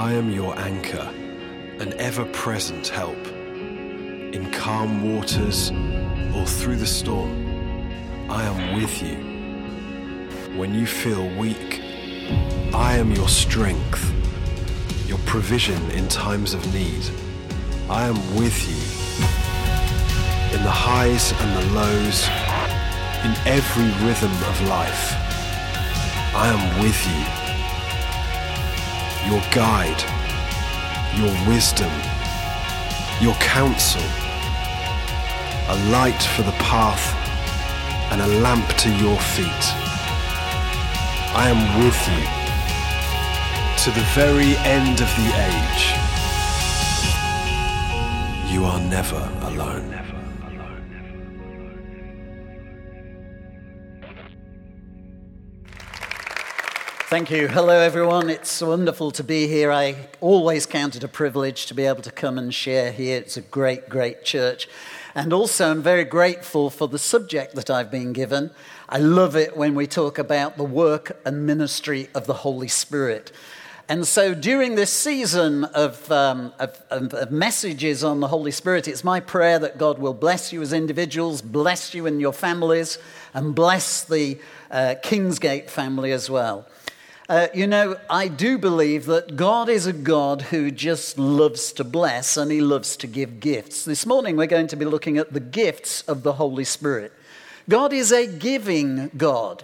I am your anchor, an ever present help. In calm waters or through the storm, I am with you. When you feel weak, I am your strength, your provision in times of need. I am with you in the highs and the lows, in every rhythm of life. I am with you, your guide, your wisdom, your counsel, a light for the path and a lamp to your feet. I am with you to the very end of the age. You are never alone. Thank you. Hello, everyone. It's wonderful to be here. I always count it a privilege to be able to come and share here. It's a great, great church. And also, I'm very grateful for the subject that I've been given. I love it when we talk about the work and ministry of the Holy Spirit. And so, during this season of, um, of, of, messages on the Holy Spirit, it's my prayer that God will bless you as individuals, bless you and your families, and bless the uh, Kingsgate family as well. Uh, you know, I do believe that God is a God who just loves to bless and he loves to give gifts. This morning we're going to be looking at the gifts of the Holy Spirit. God is a giving God.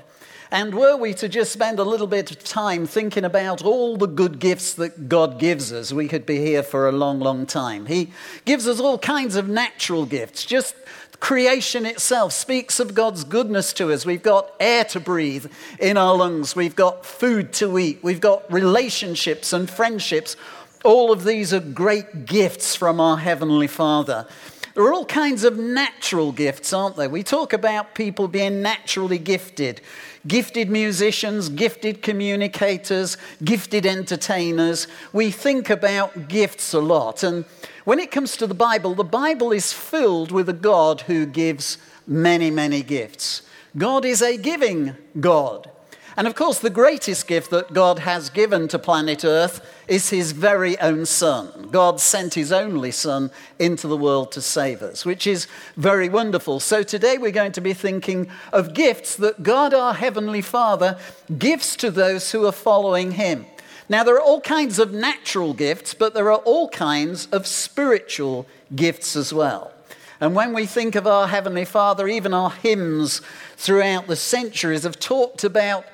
And were we to just spend a little bit of time thinking about all the good gifts that God gives us, we could be here for a long, long time. He gives us all kinds of natural gifts, just Creation itself speaks of God's goodness to us. We've got air to breathe in our lungs, we've got food to eat, we've got relationships and friendships. All of these are great gifts from our Heavenly Father. There are all kinds of natural gifts, aren't there? We talk about people being naturally gifted gifted musicians, gifted communicators, gifted entertainers. We think about gifts a lot. And when it comes to the Bible, the Bible is filled with a God who gives many, many gifts. God is a giving God. And of course, the greatest gift that God has given to planet Earth is his very own Son. God sent his only Son into the world to save us, which is very wonderful. So today we're going to be thinking of gifts that God, our Heavenly Father, gives to those who are following him. Now, there are all kinds of natural gifts, but there are all kinds of spiritual gifts as well. And when we think of our Heavenly Father, even our hymns throughout the centuries have talked about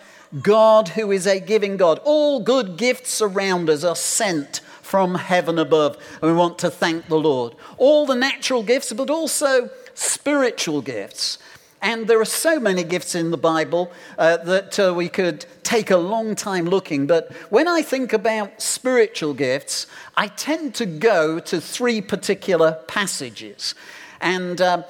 God who is a giving God. All good gifts around us are sent from heaven above, and we want to thank the Lord. All the natural gifts, but also spiritual gifts. And there are so many gifts in the Bible uh, that uh, we could take a long time looking. But when I think about spiritual gifts, I tend to go to three particular passages. And uh,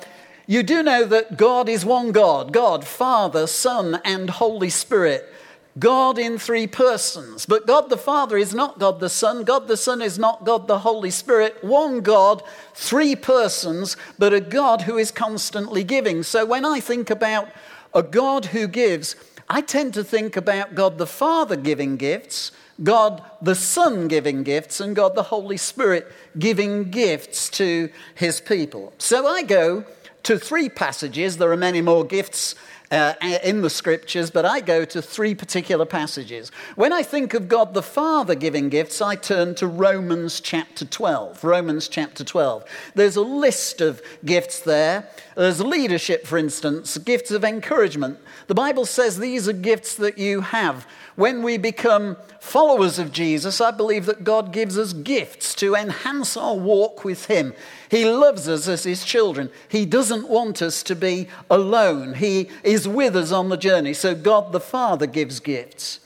you do know that God is one God God, Father, Son, and Holy Spirit. God in three persons. But God the Father is not God the Son. God the Son is not God the Holy Spirit. One God, three persons, but a God who is constantly giving. So when I think about a God who gives, I tend to think about God the Father giving gifts, God the Son giving gifts, and God the Holy Spirit giving gifts to his people. So I go to three passages. There are many more gifts uh, in the scriptures, but I go to three particular passages. When I think of God the Father giving gifts, I turn to Romans chapter 12. Romans chapter 12. There's a list of gifts there. There's leadership, for instance, gifts of encouragement. The Bible says these are gifts that you have when we become followers of Jesus, I believe that God gives us gifts to enhance our walk with Him. He loves us as His children. He doesn't want us to be alone. He is with us on the journey. So God the Father gives gifts.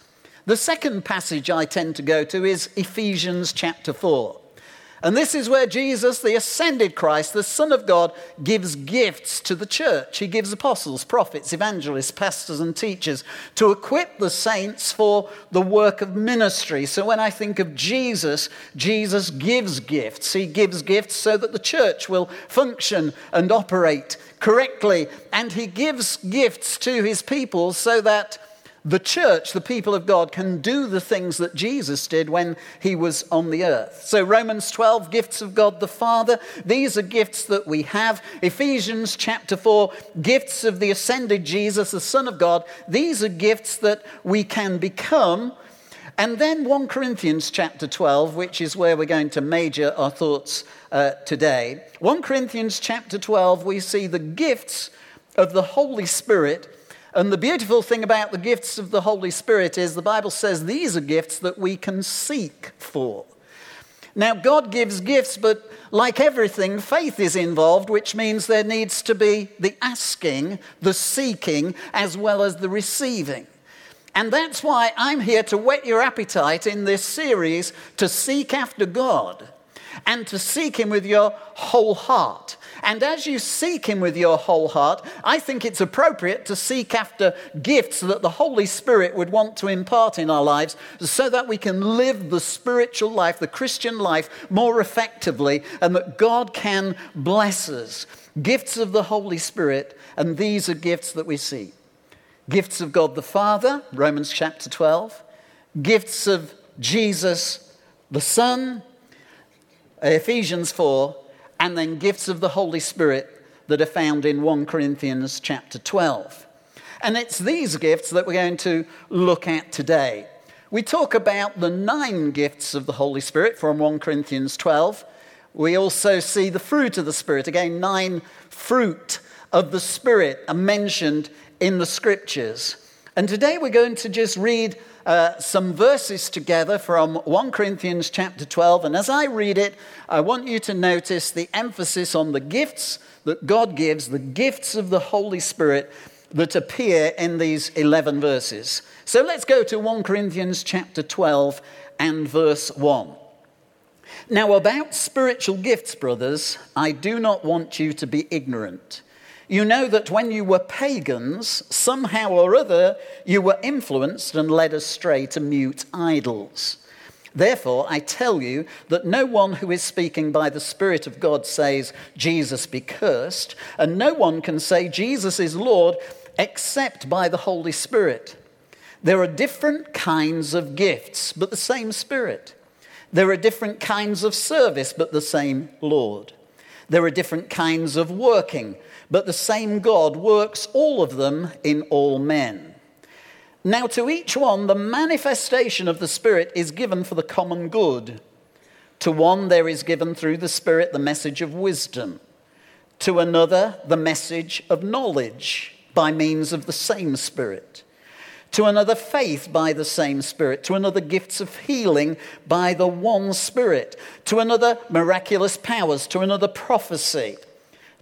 The second passage I tend to go to is Ephesians chapter 4. And this is where Jesus, the ascended Christ, the Son of God, gives gifts to the church. He gives apostles, prophets, evangelists, pastors, and teachers to equip the saints for the work of ministry. So when I think of Jesus, Jesus gives gifts. He gives gifts so that the church will function and operate correctly. And he gives gifts to his people so that the church, the people of God, can do the things that Jesus did when he was on the earth. So, Romans 12, gifts of God the Father, these are gifts that we have. Ephesians chapter 4, gifts of the ascended Jesus, the Son of God, these are gifts that we can become. And then 1 Corinthians chapter 12, which is where we're going to major our thoughts uh, today. 1 Corinthians chapter 12, we see the gifts of the Holy Spirit and the beautiful thing about the gifts of the Holy Spirit is the Bible says these are gifts that we can seek for. Now, God gives gifts, but like everything, faith is involved, which means there needs to be the asking, the seeking, as well as the receiving. And that's why I'm here to whet your appetite in this series to seek after God and to seek Him with your whole heart. And as you seek Him with your whole heart, I think it's appropriate to seek after gifts that the Holy Spirit would want to impart in our lives so that we can live the spiritual life, the Christian life, more effectively, and that God can bless us. Gifts of the Holy Spirit, and these are gifts that we see gifts of God the Father, Romans chapter 12, gifts of Jesus the Son, Ephesians 4, and then gifts of the Holy Spirit that are found in 1 Corinthians chapter 12. And it's these gifts that we're going to look at today. We talk about the nine gifts of the Holy Spirit from 1 Corinthians 12. We also see the fruit of the Spirit. Again, nine fruit of the Spirit are mentioned in the scriptures. And today we're going to just read uh, some verses together from 1 Corinthians chapter 12. And as I read it, I want you to notice the emphasis on the gifts that God gives, the gifts of the Holy Spirit that appear in these 11 verses. So let's go to 1 Corinthians chapter 12 and verse 1. Now, about spiritual gifts, brothers, I do not want you to be ignorant. You know that when you were pagans, somehow or other, you were influenced and led astray to mute idols. Therefore, I tell you that no one who is speaking by the Spirit of God says, Jesus be cursed, and no one can say, Jesus is Lord, except by the Holy Spirit. There are different kinds of gifts, but the same Spirit. There are different kinds of service, but the same Lord. There are different kinds of working but the same God works all of them in all men. Now, to each one, the manifestation of the Spirit is given for the common good. To one, there is given through the Spirit the message of wisdom. To another, the message of knowledge by means of the same Spirit. To another, faith by the same Spirit. To another, gifts of healing by the one Spirit. To another, miraculous powers. To another, prophecy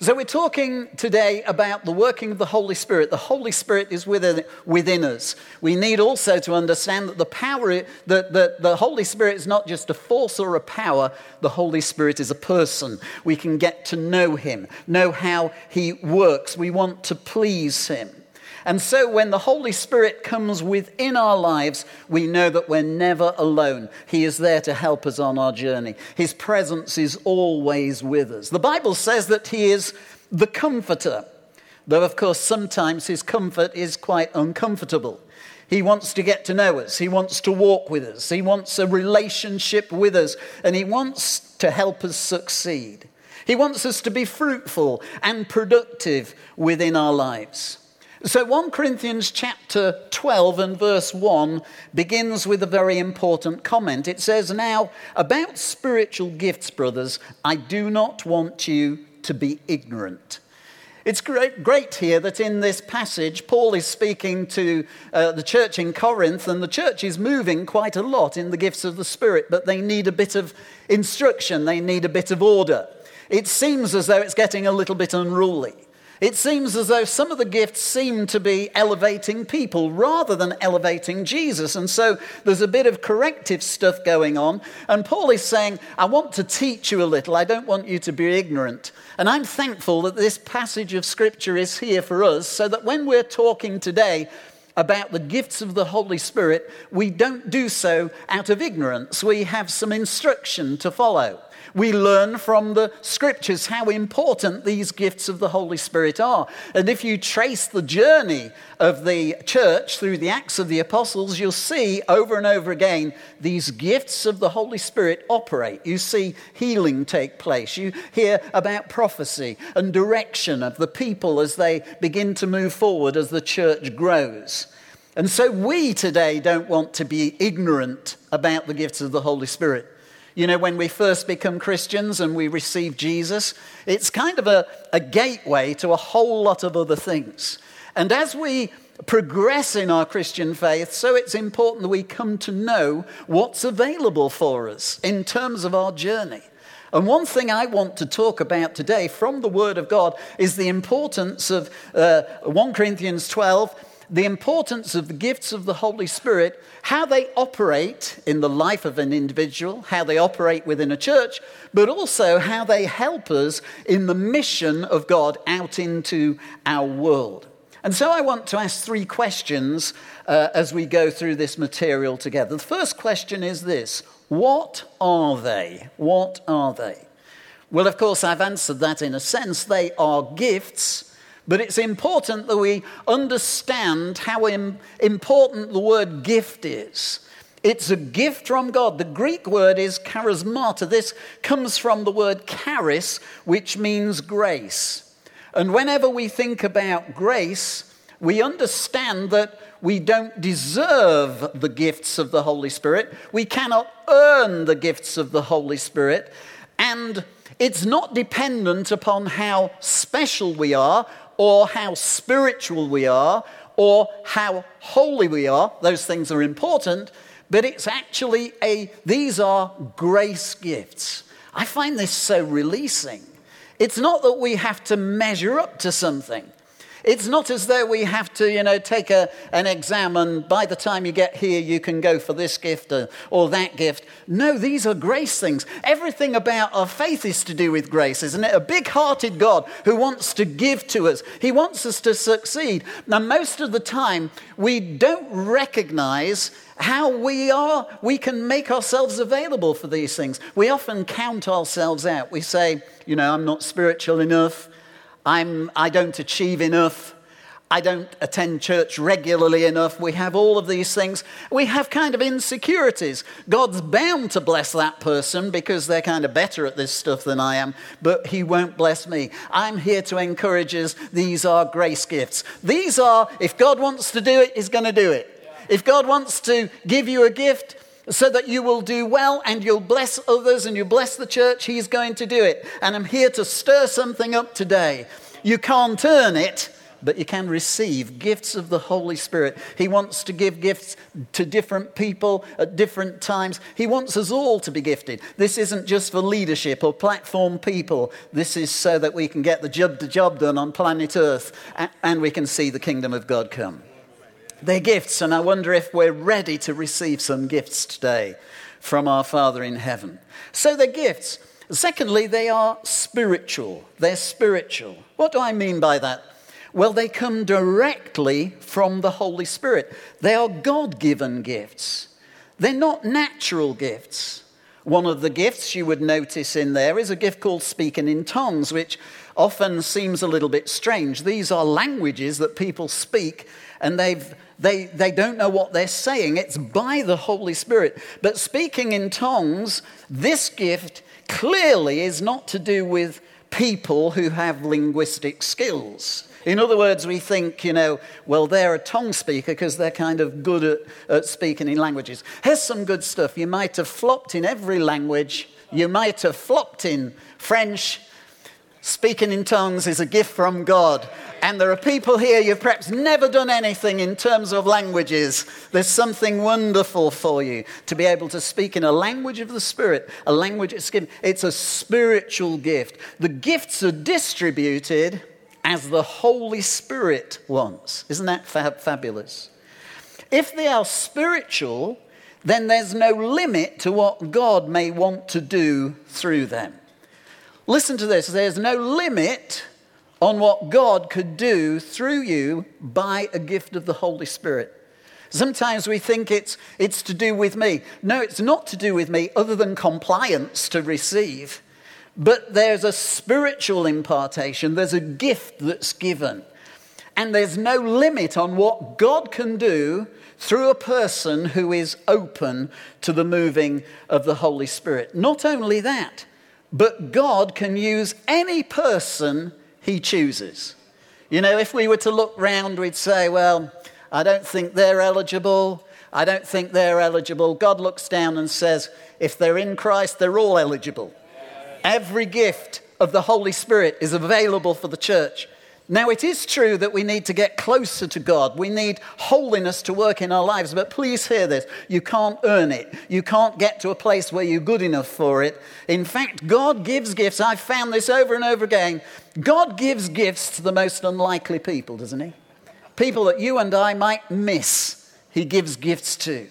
So, we're talking today about the working of the Holy Spirit. The Holy Spirit is within, within us. We need also to understand that the power, that the, the Holy Spirit is not just a force or a power, the Holy Spirit is a person. We can get to know Him, know how He works. We want to please Him. And so when the Holy Spirit comes within our lives, we know that we're never alone. He is there to help us on our journey. His presence is always with us. The Bible says that He is the comforter, though, of course, sometimes His comfort is quite uncomfortable. He wants to get to know us. He wants to walk with us. He wants a relationship with us. And He wants to help us succeed. He wants us to be fruitful and productive within our lives. So 1 Corinthians chapter 12 and verse 1 begins with a very important comment. It says, Now, about spiritual gifts, brothers, I do not want you to be ignorant. It's great, great here that in this passage, Paul is speaking to uh, the church in Corinth, and the church is moving quite a lot in the gifts of the Spirit, but they need a bit of instruction, they need a bit of order. It seems as though it's getting a little bit unruly. It seems as though some of the gifts seem to be elevating people rather than elevating Jesus. And so there's a bit of corrective stuff going on. And Paul is saying, I want to teach you a little. I don't want you to be ignorant. And I'm thankful that this passage of Scripture is here for us so that when we're talking today, about the gifts of the Holy Spirit, we don't do so out of ignorance. We have some instruction to follow. We learn from the scriptures how important these gifts of the Holy Spirit are. And if you trace the journey of the church through the Acts of the Apostles, you'll see over and over again these gifts of the Holy Spirit operate. You see healing take place. You hear about prophecy and direction of the people as they begin to move forward as the church grows. And so we today don't want to be ignorant about the gifts of the Holy Spirit. You know, when we first become Christians and we receive Jesus, it's kind of a, a gateway to a whole lot of other things. And as we progress in our Christian faith, so it's important that we come to know what's available for us in terms of our journey. And one thing I want to talk about today from the Word of God is the importance of uh, 1 Corinthians 12 the importance of the gifts of the Holy Spirit, how they operate in the life of an individual, how they operate within a church, but also how they help us in the mission of God out into our world. And so I want to ask three questions uh, as we go through this material together. The first question is this What are they? What are they? Well, of course, I've answered that in a sense. They are gifts but it's important that we understand how important the word gift is. It's a gift from God. The Greek word is charismata. This comes from the word charis, which means grace. And whenever we think about grace, we understand that we don't deserve the gifts of the Holy Spirit. We cannot earn the gifts of the Holy Spirit. And it's not dependent upon how special we are or how spiritual we are or how holy we are. Those things are important, but it's actually a, these are grace gifts. I find this so releasing. It's not that we have to measure up to something. It's not as though we have to, you know, take a, an exam and by the time you get here, you can go for this gift or, or that gift. No, these are grace things. Everything about our faith is to do with grace, isn't it? A big hearted God who wants to give to us, He wants us to succeed. Now, most of the time, we don't recognize how we are, we can make ourselves available for these things. We often count ourselves out. We say, you know, I'm not spiritual enough. I'm, I don't achieve enough. I don't attend church regularly enough. We have all of these things. We have kind of insecurities. God's bound to bless that person because they're kind of better at this stuff than I am, but He won't bless me. I'm here to encourage us. These are grace gifts. These are, if God wants to do it, He's going to do it. If God wants to give you a gift, so that you will do well and you'll bless others and you bless the church, He's going to do it. And I'm here to stir something up today. You can't earn it, but you can receive gifts of the Holy Spirit. He wants to give gifts to different people at different times. He wants us all to be gifted. This isn't just for leadership or platform people. This is so that we can get the job, the job done on planet Earth and we can see the kingdom of God come. They're gifts, and I wonder if we're ready to receive some gifts today from our Father in heaven. So they're gifts. Secondly, they are spiritual. They're spiritual. What do I mean by that? Well, they come directly from the Holy Spirit. They are God given gifts, they're not natural gifts. One of the gifts you would notice in there is a gift called speaking in tongues, which often seems a little bit strange. These are languages that people speak and they've they, they don't know what they're saying. It's by the Holy Spirit. But speaking in tongues, this gift clearly is not to do with people who have linguistic skills. In other words, we think, you know, well, they're a tongue speaker because they're kind of good at, at, speaking in languages. Here's some good stuff. You might have flopped in every language. You might have flopped in French, Speaking in tongues is a gift from God. And there are people here, you've perhaps never done anything in terms of languages. There's something wonderful for you to be able to speak in a language of the Spirit, a language it's. It's a spiritual gift. The gifts are distributed as the Holy Spirit wants. Isn't that fab- fabulous? If they are spiritual, then there's no limit to what God may want to do through them. Listen to this there's no limit on what God could do through you by a gift of the Holy Spirit. Sometimes we think it's, it's to do with me. No, it's not to do with me, other than compliance to receive. But there's a spiritual impartation, there's a gift that's given. And there's no limit on what God can do through a person who is open to the moving of the Holy Spirit. Not only that, but God can use any person he chooses. You know, if we were to look round, we'd say, well, I don't think they're eligible. I don't think they're eligible. God looks down and says, if they're in Christ, they're all eligible. Every gift of the Holy Spirit is available for the church. Now, it is true that we need to get closer to God. We need holiness to work in our lives. But please hear this you can't earn it. You can't get to a place where you're good enough for it. In fact, God gives gifts. I've found this over and over again. God gives gifts to the most unlikely people, doesn't He? People that you and I might miss, He gives gifts to.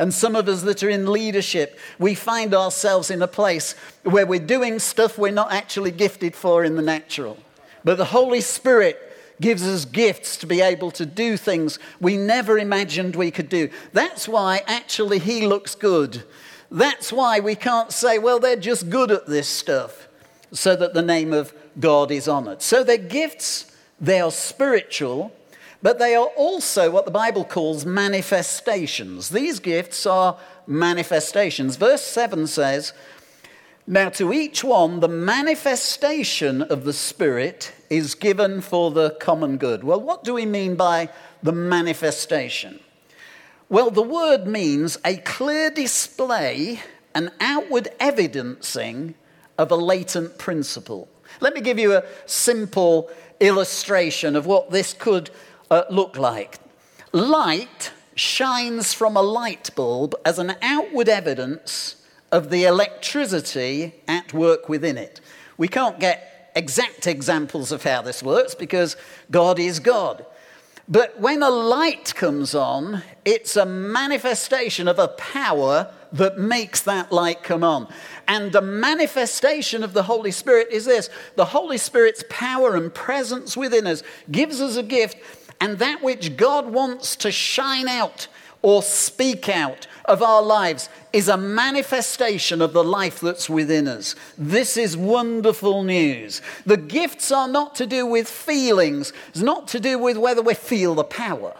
And some of us that are in leadership, we find ourselves in a place where we're doing stuff we're not actually gifted for in the natural. But the Holy Spirit gives us gifts to be able to do things we never imagined we could do. That's why actually He looks good. That's why we can't say, well, they're just good at this stuff, so that the name of God is honored. So they're gifts, they are spiritual, but they are also what the Bible calls manifestations. These gifts are manifestations. Verse 7 says, now, to each one, the manifestation of the Spirit is given for the common good. Well, what do we mean by the manifestation? Well, the word means a clear display, an outward evidencing of a latent principle. Let me give you a simple illustration of what this could uh, look like. Light shines from a light bulb as an outward evidence of the electricity at work within it. We can't get exact examples of how this works because God is God. But when a light comes on, it's a manifestation of a power that makes that light come on. And the manifestation of the Holy Spirit is this the Holy Spirit's power and presence within us gives us a gift, and that which God wants to shine out or speak out of our lives is a manifestation of the life that's within us. This is wonderful news. The gifts are not to do with feelings, it's not to do with whether we feel the power.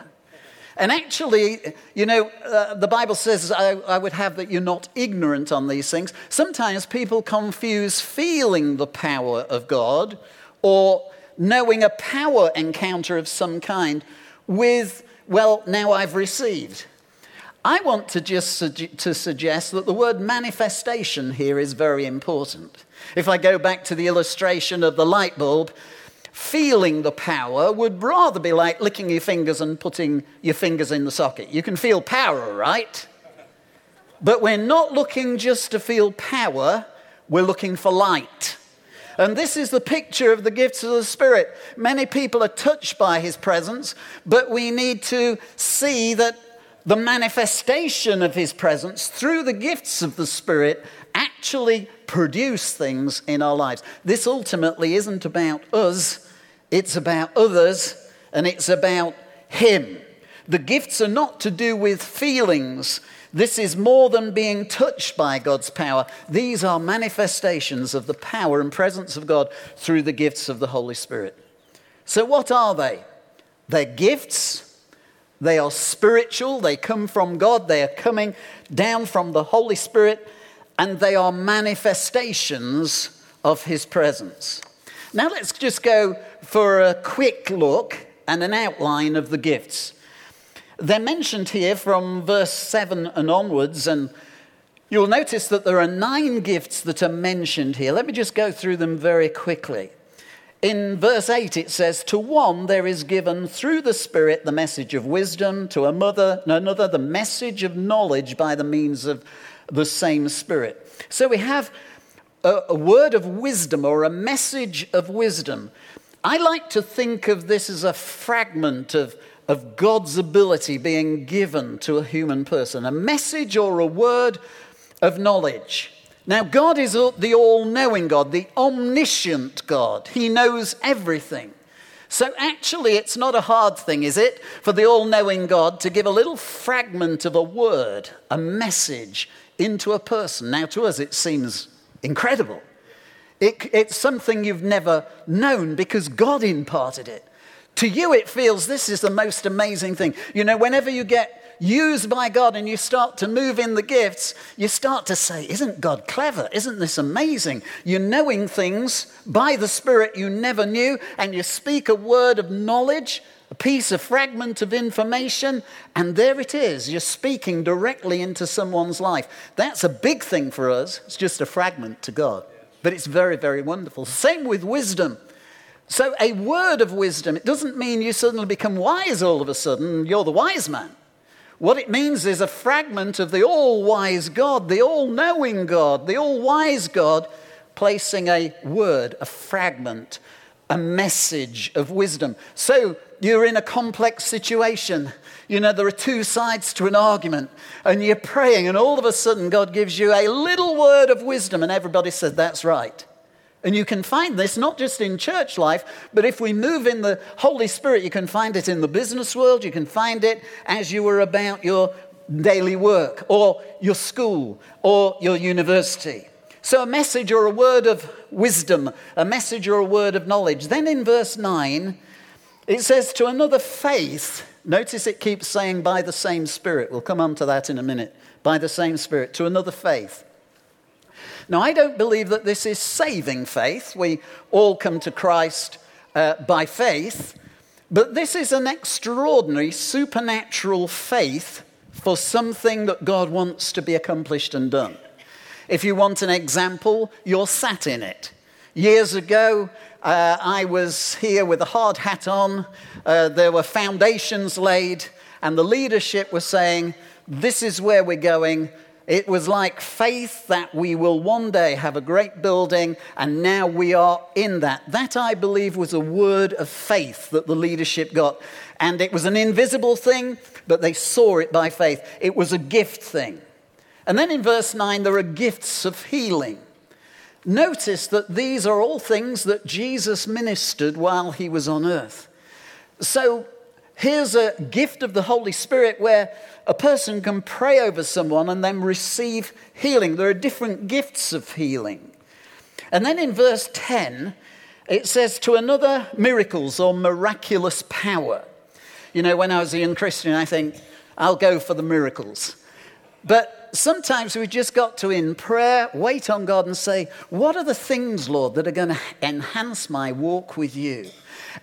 And actually, you know, uh, the Bible says, I, I would have that you're not ignorant on these things. Sometimes people confuse feeling the power of God or knowing a power encounter of some kind with, well, now I've received. I want to just to suggest that the word manifestation here is very important. If I go back to the illustration of the light bulb, feeling the power would rather be like licking your fingers and putting your fingers in the socket. You can feel power, right? But we're not looking just to feel power, we're looking for light. And this is the picture of the gifts of the Spirit. Many people are touched by His presence, but we need to see that the manifestation of his presence through the gifts of the Spirit actually produce things in our lives. This ultimately isn't about us, it's about others, and it's about him. The gifts are not to do with feelings. This is more than being touched by God's power. These are manifestations of the power and presence of God through the gifts of the Holy Spirit. So, what are they? They're gifts they are spiritual, they come from God, they are coming down from the Holy Spirit, and they are manifestations of His presence. Now let's just go for a quick look and an outline of the gifts. They're mentioned here from verse 7 and onwards, and you'll notice that there are nine gifts that are mentioned here. Let me just go through them very quickly. In verse 8, it says, To one there is given through the Spirit the message of wisdom, to a mother, another the message of knowledge by the means of the same Spirit. So we have a, a word of wisdom or a message of wisdom. I like to think of this as a fragment of, of God's ability being given to a human person, a message or a word of knowledge. Now, God is the all knowing God, the omniscient God. He knows everything. So, actually, it's not a hard thing, is it, for the all knowing God to give a little fragment of a word, a message into a person? Now, to us, it seems incredible. It, it's something you've never known because God imparted it. To you, it feels this is the most amazing thing. You know, whenever you get used by God and you start to move in the gifts, you start to say, Isn't God clever? Isn't this amazing? You're knowing things by the Spirit you never knew, and you speak a word of knowledge, a piece, a fragment of information, and there it is. You're speaking directly into someone's life. That's a big thing for us. It's just a fragment to God. But it's very, very wonderful. Same with wisdom. So, a word of wisdom, it doesn't mean you suddenly become wise all of a sudden, you're the wise man. What it means is a fragment of the all wise God, the all knowing God, the all wise God, placing a word, a fragment, a message of wisdom. So, you're in a complex situation. You know, there are two sides to an argument, and you're praying, and all of a sudden, God gives you a little word of wisdom, and everybody says, That's right. And you can find this not just in church life, but if we move in the Holy Spirit, you can find it in the business world, you can find it as you were about your daily work, or your school, or your university. So, a message or a word of wisdom, a message or a word of knowledge. Then in verse 9, it says, To another faith, notice it keeps saying by the same Spirit. We'll come on to that in a minute. By the same Spirit, to another faith. Now, I don't believe that this is saving faith. We all come to Christ uh, by faith. But this is an extraordinary supernatural faith for something that God wants to be accomplished and done. If you want an example, you're sat in it. Years ago, uh, I was here with a hard hat on. Uh, there were foundations laid, and the leadership was saying, This is where we're going. It was like faith that we will one day have a great building, and now we are in that. That, I believe, was a word of faith that the leadership got. And it was an invisible thing, but they saw it by faith. It was a gift thing. And then in verse 9, there are gifts of healing. Notice that these are all things that Jesus ministered while he was on earth. So here's a gift of the Holy Spirit where a person can pray over someone and then receive healing. There are different gifts of healing. And then in verse 10, it says, to another miracles or miraculous power. You know, when I was a young Christian, I think, I'll go for the miracles. But sometimes we've just got to, in prayer, wait on God and say, What are the things, Lord, that are going to enhance my walk with you?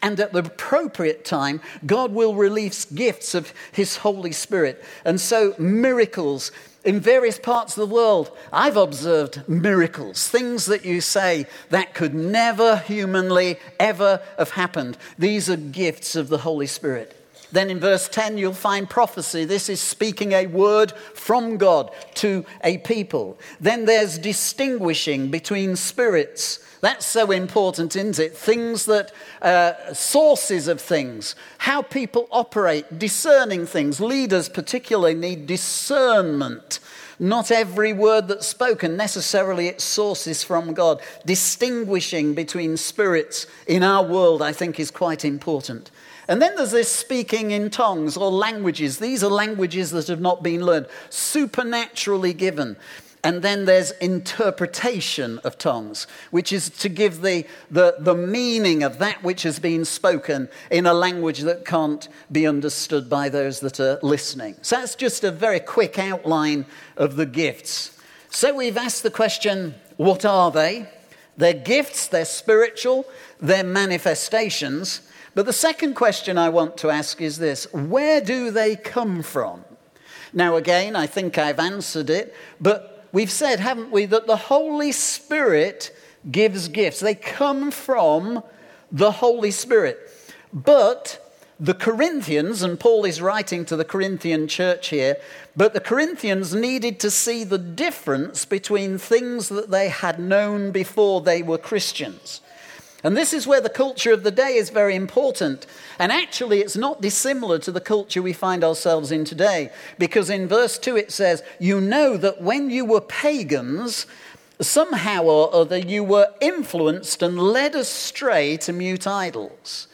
And at the appropriate time, God will release gifts of His Holy Spirit. And so, miracles in various parts of the world, I've observed miracles, things that you say that could never humanly ever have happened. These are gifts of the Holy Spirit. Then in verse 10, you'll find prophecy. This is speaking a word from God to a people. Then there's distinguishing between spirits. That's so important, isn't it? Things that, uh, sources of things, how people operate, discerning things. Leaders, particularly, need discernment. Not every word that's spoken necessarily its source is from God. Distinguishing between spirits in our world, I think, is quite important. And then there's this speaking in tongues or languages. These are languages that have not been learned, supernaturally given. And then there's interpretation of tongues, which is to give the, the, the meaning of that which has been spoken in a language that can't be understood by those that are listening. So that's just a very quick outline of the gifts. So we've asked the question what are they? They're gifts, they're spiritual, they're manifestations. But the second question I want to ask is this where do they come from? Now, again, I think I've answered it, but we've said, haven't we, that the Holy Spirit gives gifts. They come from the Holy Spirit. But the Corinthians, and Paul is writing to the Corinthian church here, but the Corinthians needed to see the difference between things that they had known before they were Christians. And this is where the culture of the day is very important. And actually, it's not dissimilar to the culture we find ourselves in today. Because in verse 2 it says, You know that when you were pagans, somehow or other you were influenced and led astray to mute idols.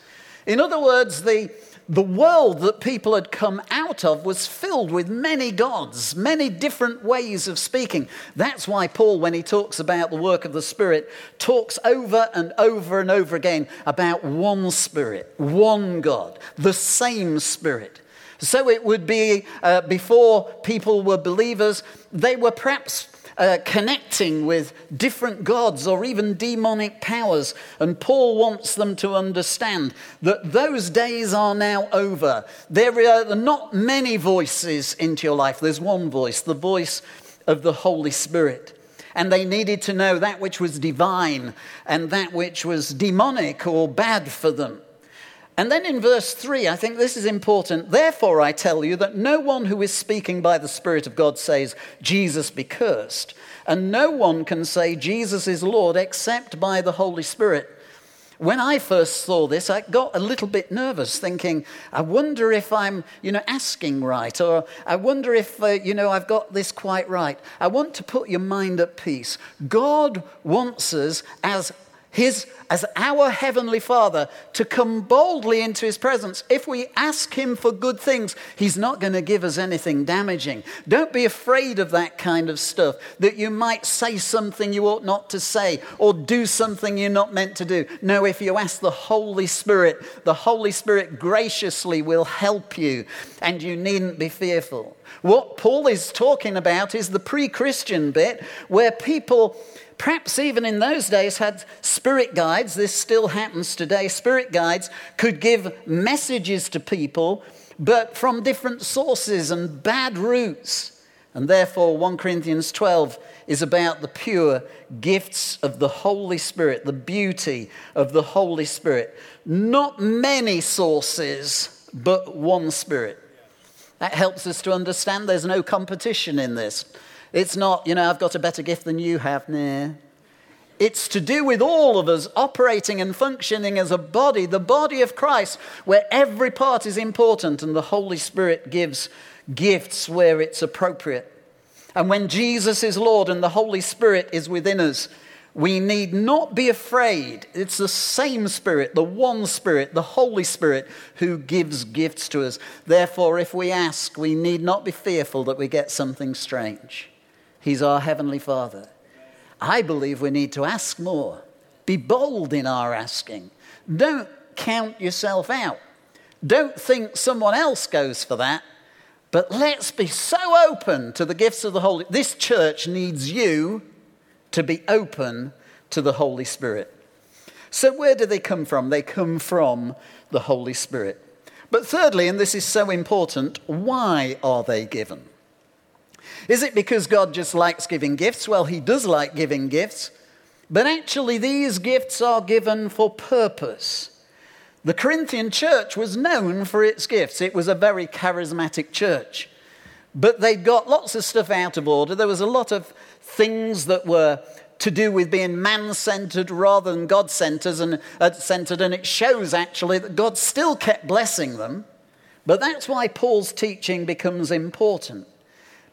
In other words, the the world that people had come out of was filled with many gods, many different ways of speaking. That's why Paul, when he talks about the work of the Spirit, talks over and over and over again about one Spirit, one God, the same Spirit. So it would be uh, before people were believers, they were perhaps uh, connecting with different gods or even demonic powers. And Paul wants them to understand that those days are now over. There are not many voices into your life, there's one voice, the voice of the Holy Spirit. And they needed to know that which was divine and that which was demonic or bad for them. And then in verse 3, I think this is important. Therefore, I tell you that no one who is speaking by the Spirit of God says, Jesus be cursed. And no one can say, Jesus is Lord, except by the Holy Spirit. When I first saw this, I got a little bit nervous, thinking, I wonder if I'm, you know, asking right, or I wonder if, uh, you know, I've got this quite right. I want to put your mind at peace. God wants us as his, as our Heavenly Father to come boldly into His presence. If we ask Him for good things, He's not going to give us anything damaging. Don't be afraid of that kind of stuff, that you might say something you ought not to say or do something you're not meant to do. No, if you ask the Holy Spirit, the Holy Spirit graciously will help you, and you needn't be fearful. What Paul is talking about is the pre Christian bit where people perhaps even in those days had spirit guides. This still happens today. Spirit guides could give messages to people, but from different sources and bad routes. And therefore, 1 Corinthians 12 is about the pure gifts of the Holy Spirit, the beauty of the Holy Spirit. Not many sources, but one Spirit. That helps us to understand there's no competition in this. It's not, you know, I've got a better gift than you have. Nah. It's to do with all of us operating and functioning as a body, the body of Christ, where every part is important and the Holy Spirit gives gifts where it's appropriate. And when Jesus is Lord and the Holy Spirit is within us, we need not be afraid. It's the same Spirit, the one Spirit, the Holy Spirit, who gives gifts to us. Therefore, if we ask, we need not be fearful that we get something strange. He's our Heavenly Father. I believe we need to ask more. Be bold in our asking. Don't count yourself out. Don't think someone else goes for that. But let's be so open to the gifts of the Holy. This church needs you to be open to the Holy Spirit. So where do they come from? They come from the Holy Spirit. But thirdly, and this is so important, why are they given? Is it because God just likes giving gifts? Well, He does like giving gifts, but actually, these gifts are given for purpose. The Corinthian church was known for its gifts, it was a very charismatic church. But they'd got lots of stuff out of order. There was a lot of things that were to do with being man centered rather than God centered, and, uh, centered, and it shows actually that God still kept blessing them. But that's why Paul's teaching becomes important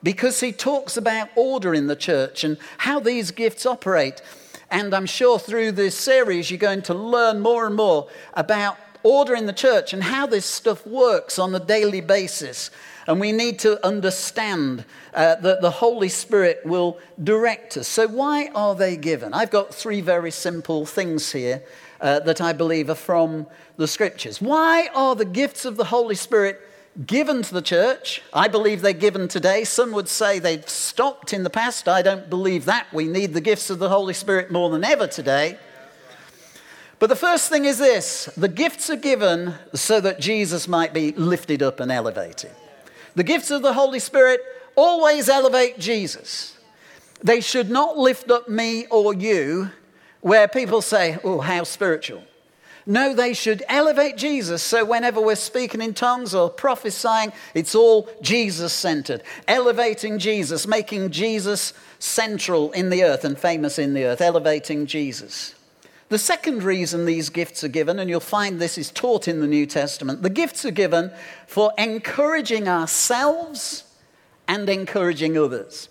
because he talks about order in the church and how these gifts operate. And I'm sure through this series, you're going to learn more and more about order in the church and how this stuff works on a daily basis. And we need to understand uh, that the Holy Spirit will direct us. So, why are they given? I've got three very simple things here uh, that I believe are from the scriptures. Why are the gifts of the Holy Spirit given to the church. I believe they're given today. Some would say they've stopped in the past. I don't believe that. We need the gifts of the Holy Spirit more than ever today. But the first thing is this the gifts are given so that Jesus might be lifted up and elevated. The gifts of the Holy Spirit always elevate Jesus. They should not lift up me or you, where people say, Oh, how spiritual. No, they should elevate Jesus. So whenever we're speaking in tongues or prophesying, it's all Jesus centered. Elevating Jesus, making Jesus central in the earth and famous in the earth, elevating Jesus. The second reason these gifts are given, and you'll find this is taught in the New Testament, the gifts are given for encouraging ourselves and encouraging others.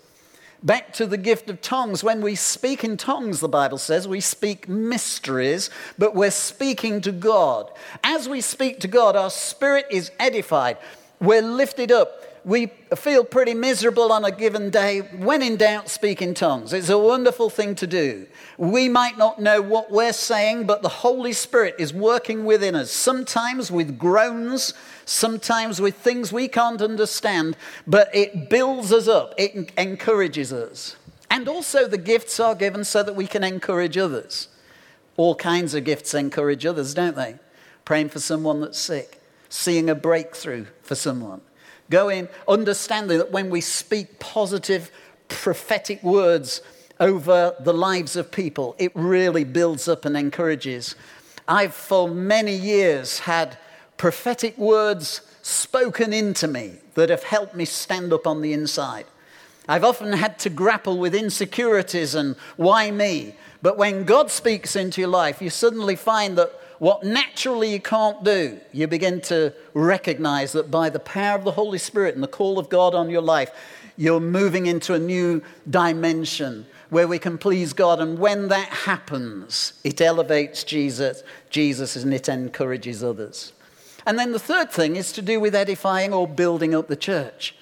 Back to the gift of tongues. When we speak in tongues, the Bible says, we speak mysteries, but we're speaking to God. As we speak to God, our spirit is edified. We're lifted up we feel pretty miserable on a given day. When in doubt, speak in tongues. It's a wonderful thing to do. We might not know what we're saying, but the Holy Spirit is working within us, sometimes with groans, sometimes with things we can't understand, but it builds us up, it encourages us. And also, the gifts are given so that we can encourage others. All kinds of gifts encourage others, don't they? Praying for someone that's sick, seeing a breakthrough for someone Go in understanding that when we speak positive, prophetic words over the lives of people, it really builds up and encourages. I've for many years had prophetic words spoken into me that have helped me stand up on the inside. I've often had to grapple with insecurities and why me. But when God speaks into your life, you suddenly find that what naturally you can't do, you begin to recognize that by the power of the Holy Spirit and the call of God on your life, you're moving into a new dimension where we can please God. And when that happens, it elevates Jesus, Jesus and it encourages others. And then the third thing is to do with edifying or building up the church.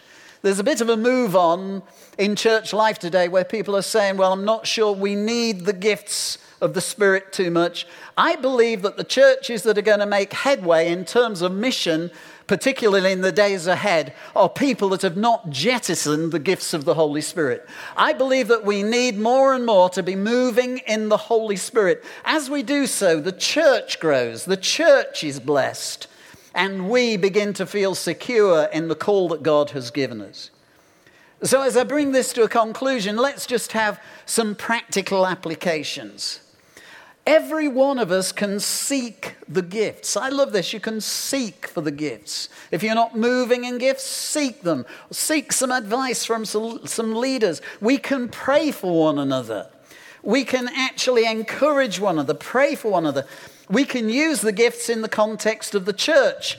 There's a bit of a move on in church life today where people are saying, well, I'm not sure we need the gifts of the Spirit too much. I believe that the churches that are going to make headway in terms of mission, particularly in the days ahead, are people that have not jettisoned the gifts of the Holy Spirit. I believe that we need more and more to be moving in the Holy Spirit. As we do so, the church grows, the church is blessed, and we begin to feel secure in the call that God has given us. So, as I bring this to a conclusion, let's just have some practical applications. Every one of us can seek the gifts. I love this. You can seek for the gifts. If you're not moving in gifts, seek them. Seek some advice from some leaders. We can pray for one another. We can actually encourage one another, pray for one another. We can use the gifts in the context of the church.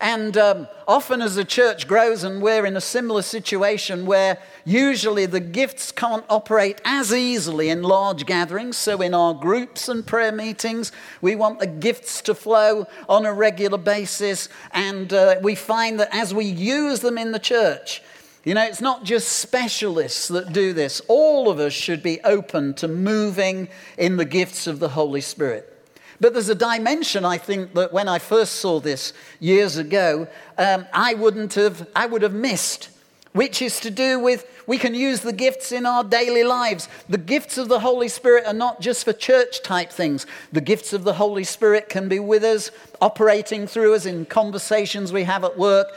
And um, often, as the church grows, and we're in a similar situation where usually the gifts can't operate as easily in large gatherings. So, in our groups and prayer meetings, we want the gifts to flow on a regular basis. And uh, we find that as we use them in the church, you know, it's not just specialists that do this. All of us should be open to moving in the gifts of the Holy Spirit. But there's a dimension, I think, that when I first saw this years ago, um, I, wouldn't have, I would have missed, which is to do with we can use the gifts in our daily lives. The gifts of the Holy Spirit are not just for church type things. The gifts of the Holy Spirit can be with us, operating through us in conversations we have at work,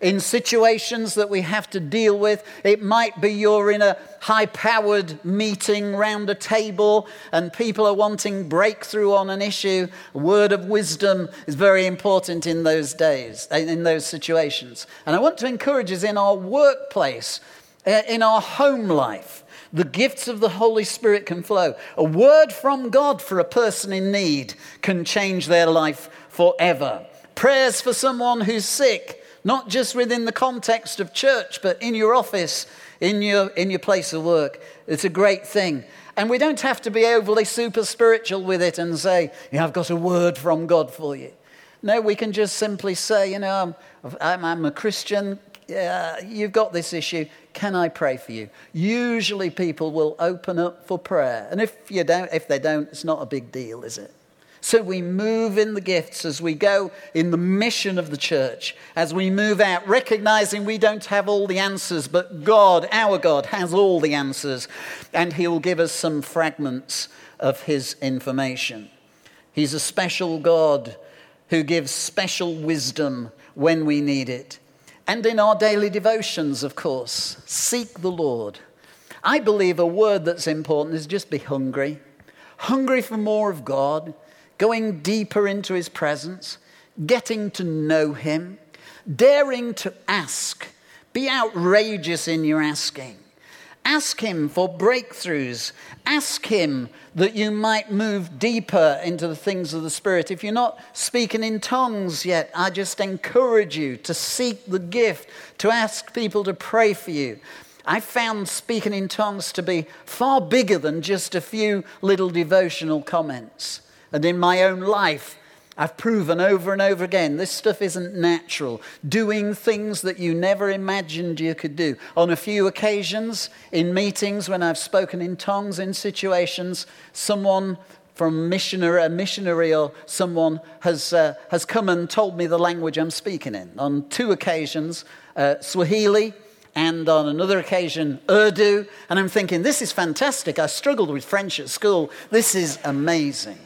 in situations that we have to deal with. It might be you're in a high powered meeting round a table and people are wanting breakthrough on an issue. A word of wisdom is very important in those days, in those situations. And I want to encourage us in our workplace, uh, in our home life. The gifts of the Holy Spirit can flow. A word from God for a person in need can change their life forever. Prayers for someone who's sick not just within the context of church, but in your office, in your, in your place of work. It's a great thing. And we don't have to be overly super spiritual with it and say, yeah, I've got a word from God for you. No, we can just simply say, you know, I'm, I'm, a Christian. You've got this issue. Can I pray for you? Usually people will open up for prayer. And if you don't, if they don't, it's not a big deal, is it? So we move in the gifts as we go in the mission of the church, as we move out, recognizing we don't have all the answers, but God, our God, has all the answers, and He will give us some fragments of His information. He's a special God who gives special wisdom when we need it. And in our daily devotions, of course, seek the Lord. I believe a word that's important is just be hungry. Hungry for more of God going deeper into his presence, getting to know him, daring to ask. Be outrageous in your asking. Ask Him for breakthroughs. Ask Him that you might move deeper into the things of the Spirit. If you're not speaking in tongues yet, I just encourage you to seek the gift, to ask people to pray for you. I found speaking in tongues to be far bigger than just a few little devotional comments. And in my own life, I've proven over and over again this stuff isn't natural. Doing things that you never imagined you could do. On a few occasions, in meetings, when I've spoken in tongues in situations, someone from missionary, a missionary or someone has, uh, has come and told me the language I'm speaking in. On two occasions, uh, Swahili, and on another occasion, Urdu. And I'm thinking, this is fantastic. I struggled with French at school. This is amazing.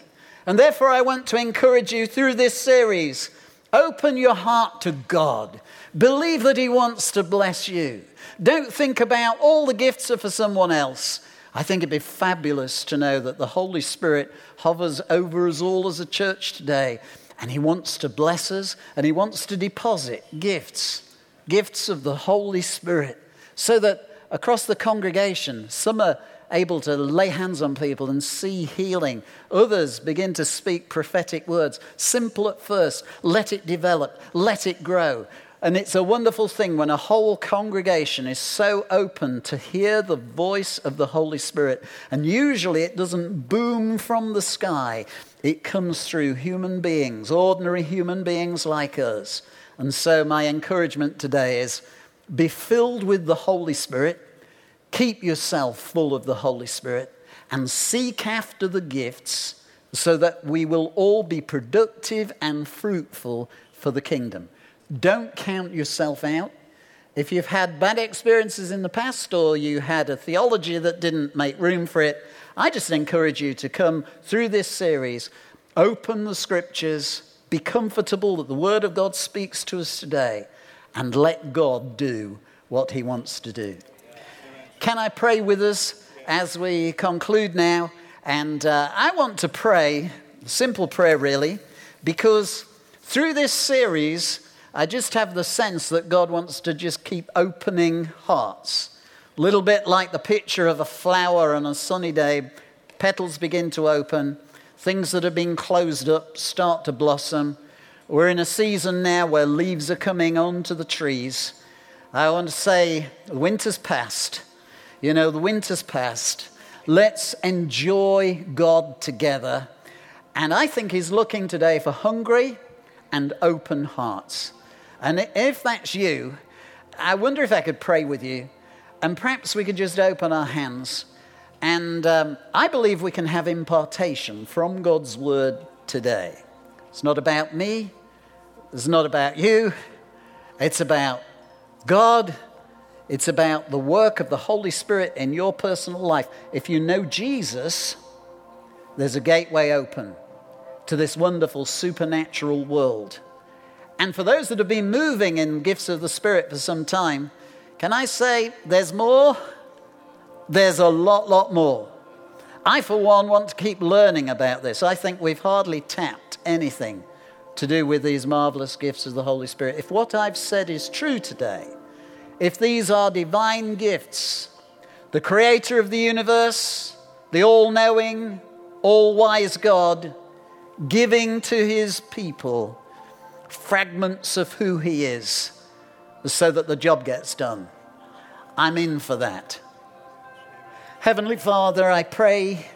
And therefore, I want to encourage you through this series open your heart to God. Believe that He wants to bless you. Don't think about all the gifts are for someone else. I think it'd be fabulous to know that the Holy Spirit hovers over us all as a church today, and He wants to bless us and He wants to deposit gifts, gifts of the Holy Spirit, so that across the congregation, some are able to lay hands on people and see healing. Others begin to speak prophetic words. Simple at first, let it develop, let it grow. And it's a wonderful thing when a whole congregation is so open to hear the voice of the Holy Spirit. And usually it doesn't boom from the sky, it comes through human beings, ordinary human beings like us. And so, my encouragement today is be filled with the Holy Spirit Keep yourself full of the Holy Spirit and seek after the gifts so that we will all be productive and fruitful for the kingdom. Don't count yourself out. If you've had bad experiences in the past or you had a theology that didn't make room for it, I just encourage you to come through this series, open the scriptures, be comfortable that the Word of God speaks to us today, and let God do what He wants to do. Can I pray with us as we conclude now? And uh, I want to pray, simple prayer really, because through this series, I just have the sense that God wants to just keep opening hearts. A little bit like the picture of a flower on a sunny day, petals begin to open, things that have been closed up start to blossom. We're in a season now where leaves are coming onto the trees. I want to say, winter's past you know, the winter's past. Let's enjoy God together. And I think He's looking today for hungry and open hearts. And if that's you, I wonder if I could pray with you. And perhaps we could just open our hands. And um, I believe we can have impartation from God's word today. It's not about me, it's not about you, it's about God it's about the work of the Holy Spirit in your personal life. If you know Jesus, there's a gateway open to this wonderful supernatural world. And for those that have been moving in gifts of the Spirit for some time, can I say there's more? There's a lot, lot more. I, for one, want to keep learning about this. I think we've hardly tapped anything to do with these marvelous gifts of the Holy Spirit. If what I've said is true today, if these are divine gifts, the creator of the universe, the all knowing, all wise God, giving to his people fragments of who he is so that the job gets done. I'm in for that. Heavenly Father, I pray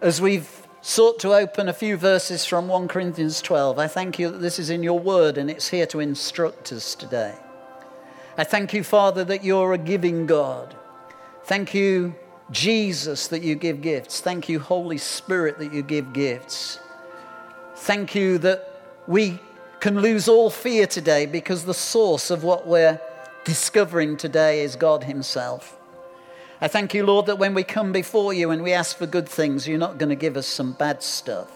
as we've sought to open a few verses from 1 Corinthians 12, I thank you that this is in your word and it's here to instruct us today. I thank you, Father, that you're a giving God. Thank you, Jesus, that you give gifts. Thank you, Holy Spirit, that you give gifts. Thank you that we can lose all fear today because the source of what we're discovering today is God Himself. I thank you, Lord, that when we come before you and we ask for good things, you're not going to give us some bad stuff.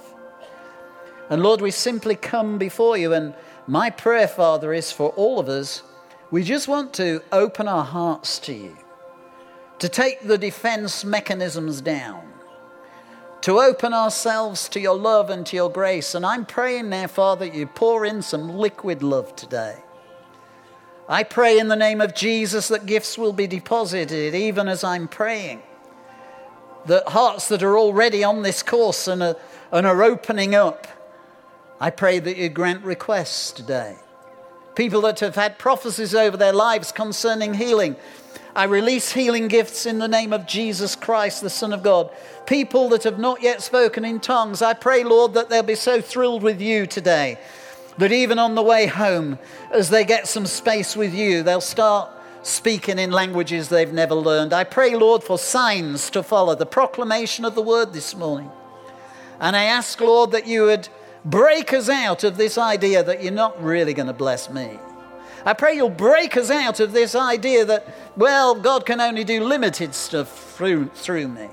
And Lord, we simply come before you. And my prayer, Father, is for all of us we just want to open our hearts to you, to take the defense mechanisms down, to open ourselves to your love and to your grace. And I'm praying now, Father, you pour in some liquid love today. I pray in the name of Jesus that gifts will be deposited even as I'm praying. That hearts that are already on this course and are, and are opening up, I pray that you grant requests today. People that have had prophecies over their lives concerning healing, I release healing gifts in the name of Jesus Christ, the Son of God. People that have not yet spoken in tongues, I pray, Lord, that they'll be so thrilled with you today that even on the way home, as they get some space with you, they'll start speaking in languages they've never learned. I pray, Lord, for signs to follow the proclamation of the word this morning. And I ask, Lord, that you would break us out of this idea that you're not really going to bless me. I pray you'll break us out of this idea that, well, God can only do limited stuff through, through me.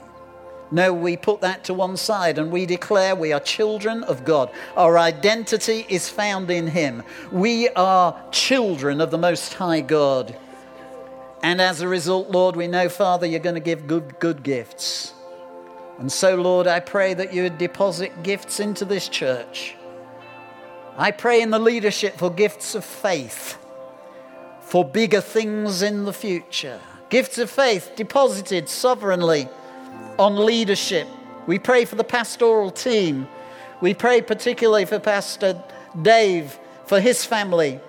No, we put that to one side and we declare we are children of God. Our identity is found in Him. We are children of the Most High God. And as a result, Lord, we know, Father, you're going to give good, good gifts. And so, Lord, I pray that you would deposit gifts into this church. I pray in the leadership for gifts of faith for bigger things in the future. Gifts of faith deposited sovereignly on leadership. We pray for the pastoral team. We pray particularly for Pastor Dave, for his family.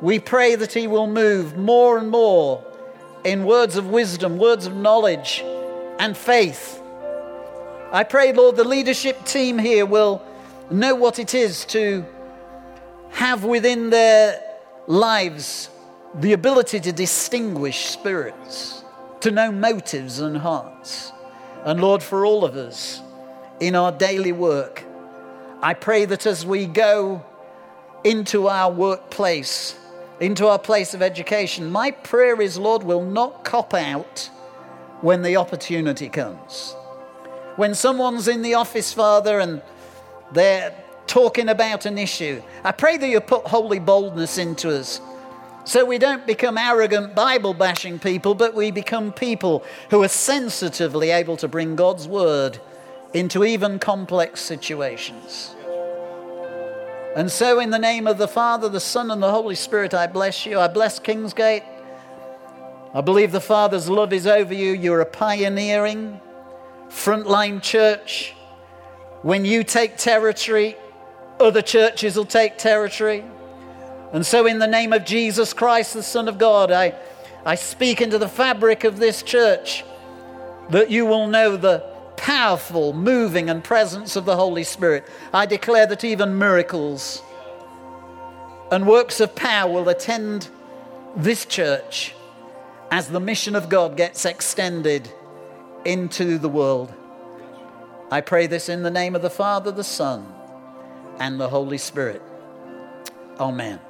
We pray that he will move more and more in words of wisdom, words of knowledge, and faith. I pray, Lord, the leadership team here will know what it is to have within their lives the ability to distinguish spirits, to know motives and hearts. And Lord, for all of us in our daily work, I pray that as we go into our workplace, into our place of education, my prayer is, Lord, will not cop out when the opportunity comes. When someone's in the office, Father, and they're talking about an issue, I pray that you put holy boldness into us so we don't become arrogant Bible bashing people, but we become people who are sensitively able to bring God's word into even complex situations. And so, in the name of the Father, the Son, and the Holy Spirit, I bless you. I bless Kingsgate. I believe the Father's love is over you. You're a pioneering, frontline church. When you take territory, other churches will take territory. And so, in the name of Jesus Christ, the Son of God, I, I speak into the fabric of this church that you will know the powerful moving and presence of the Holy Spirit. I declare that even miracles and works of power will attend this church as the mission of God gets extended into the world. I pray this in the name of the Father, the Son, and the Holy Spirit. Amen.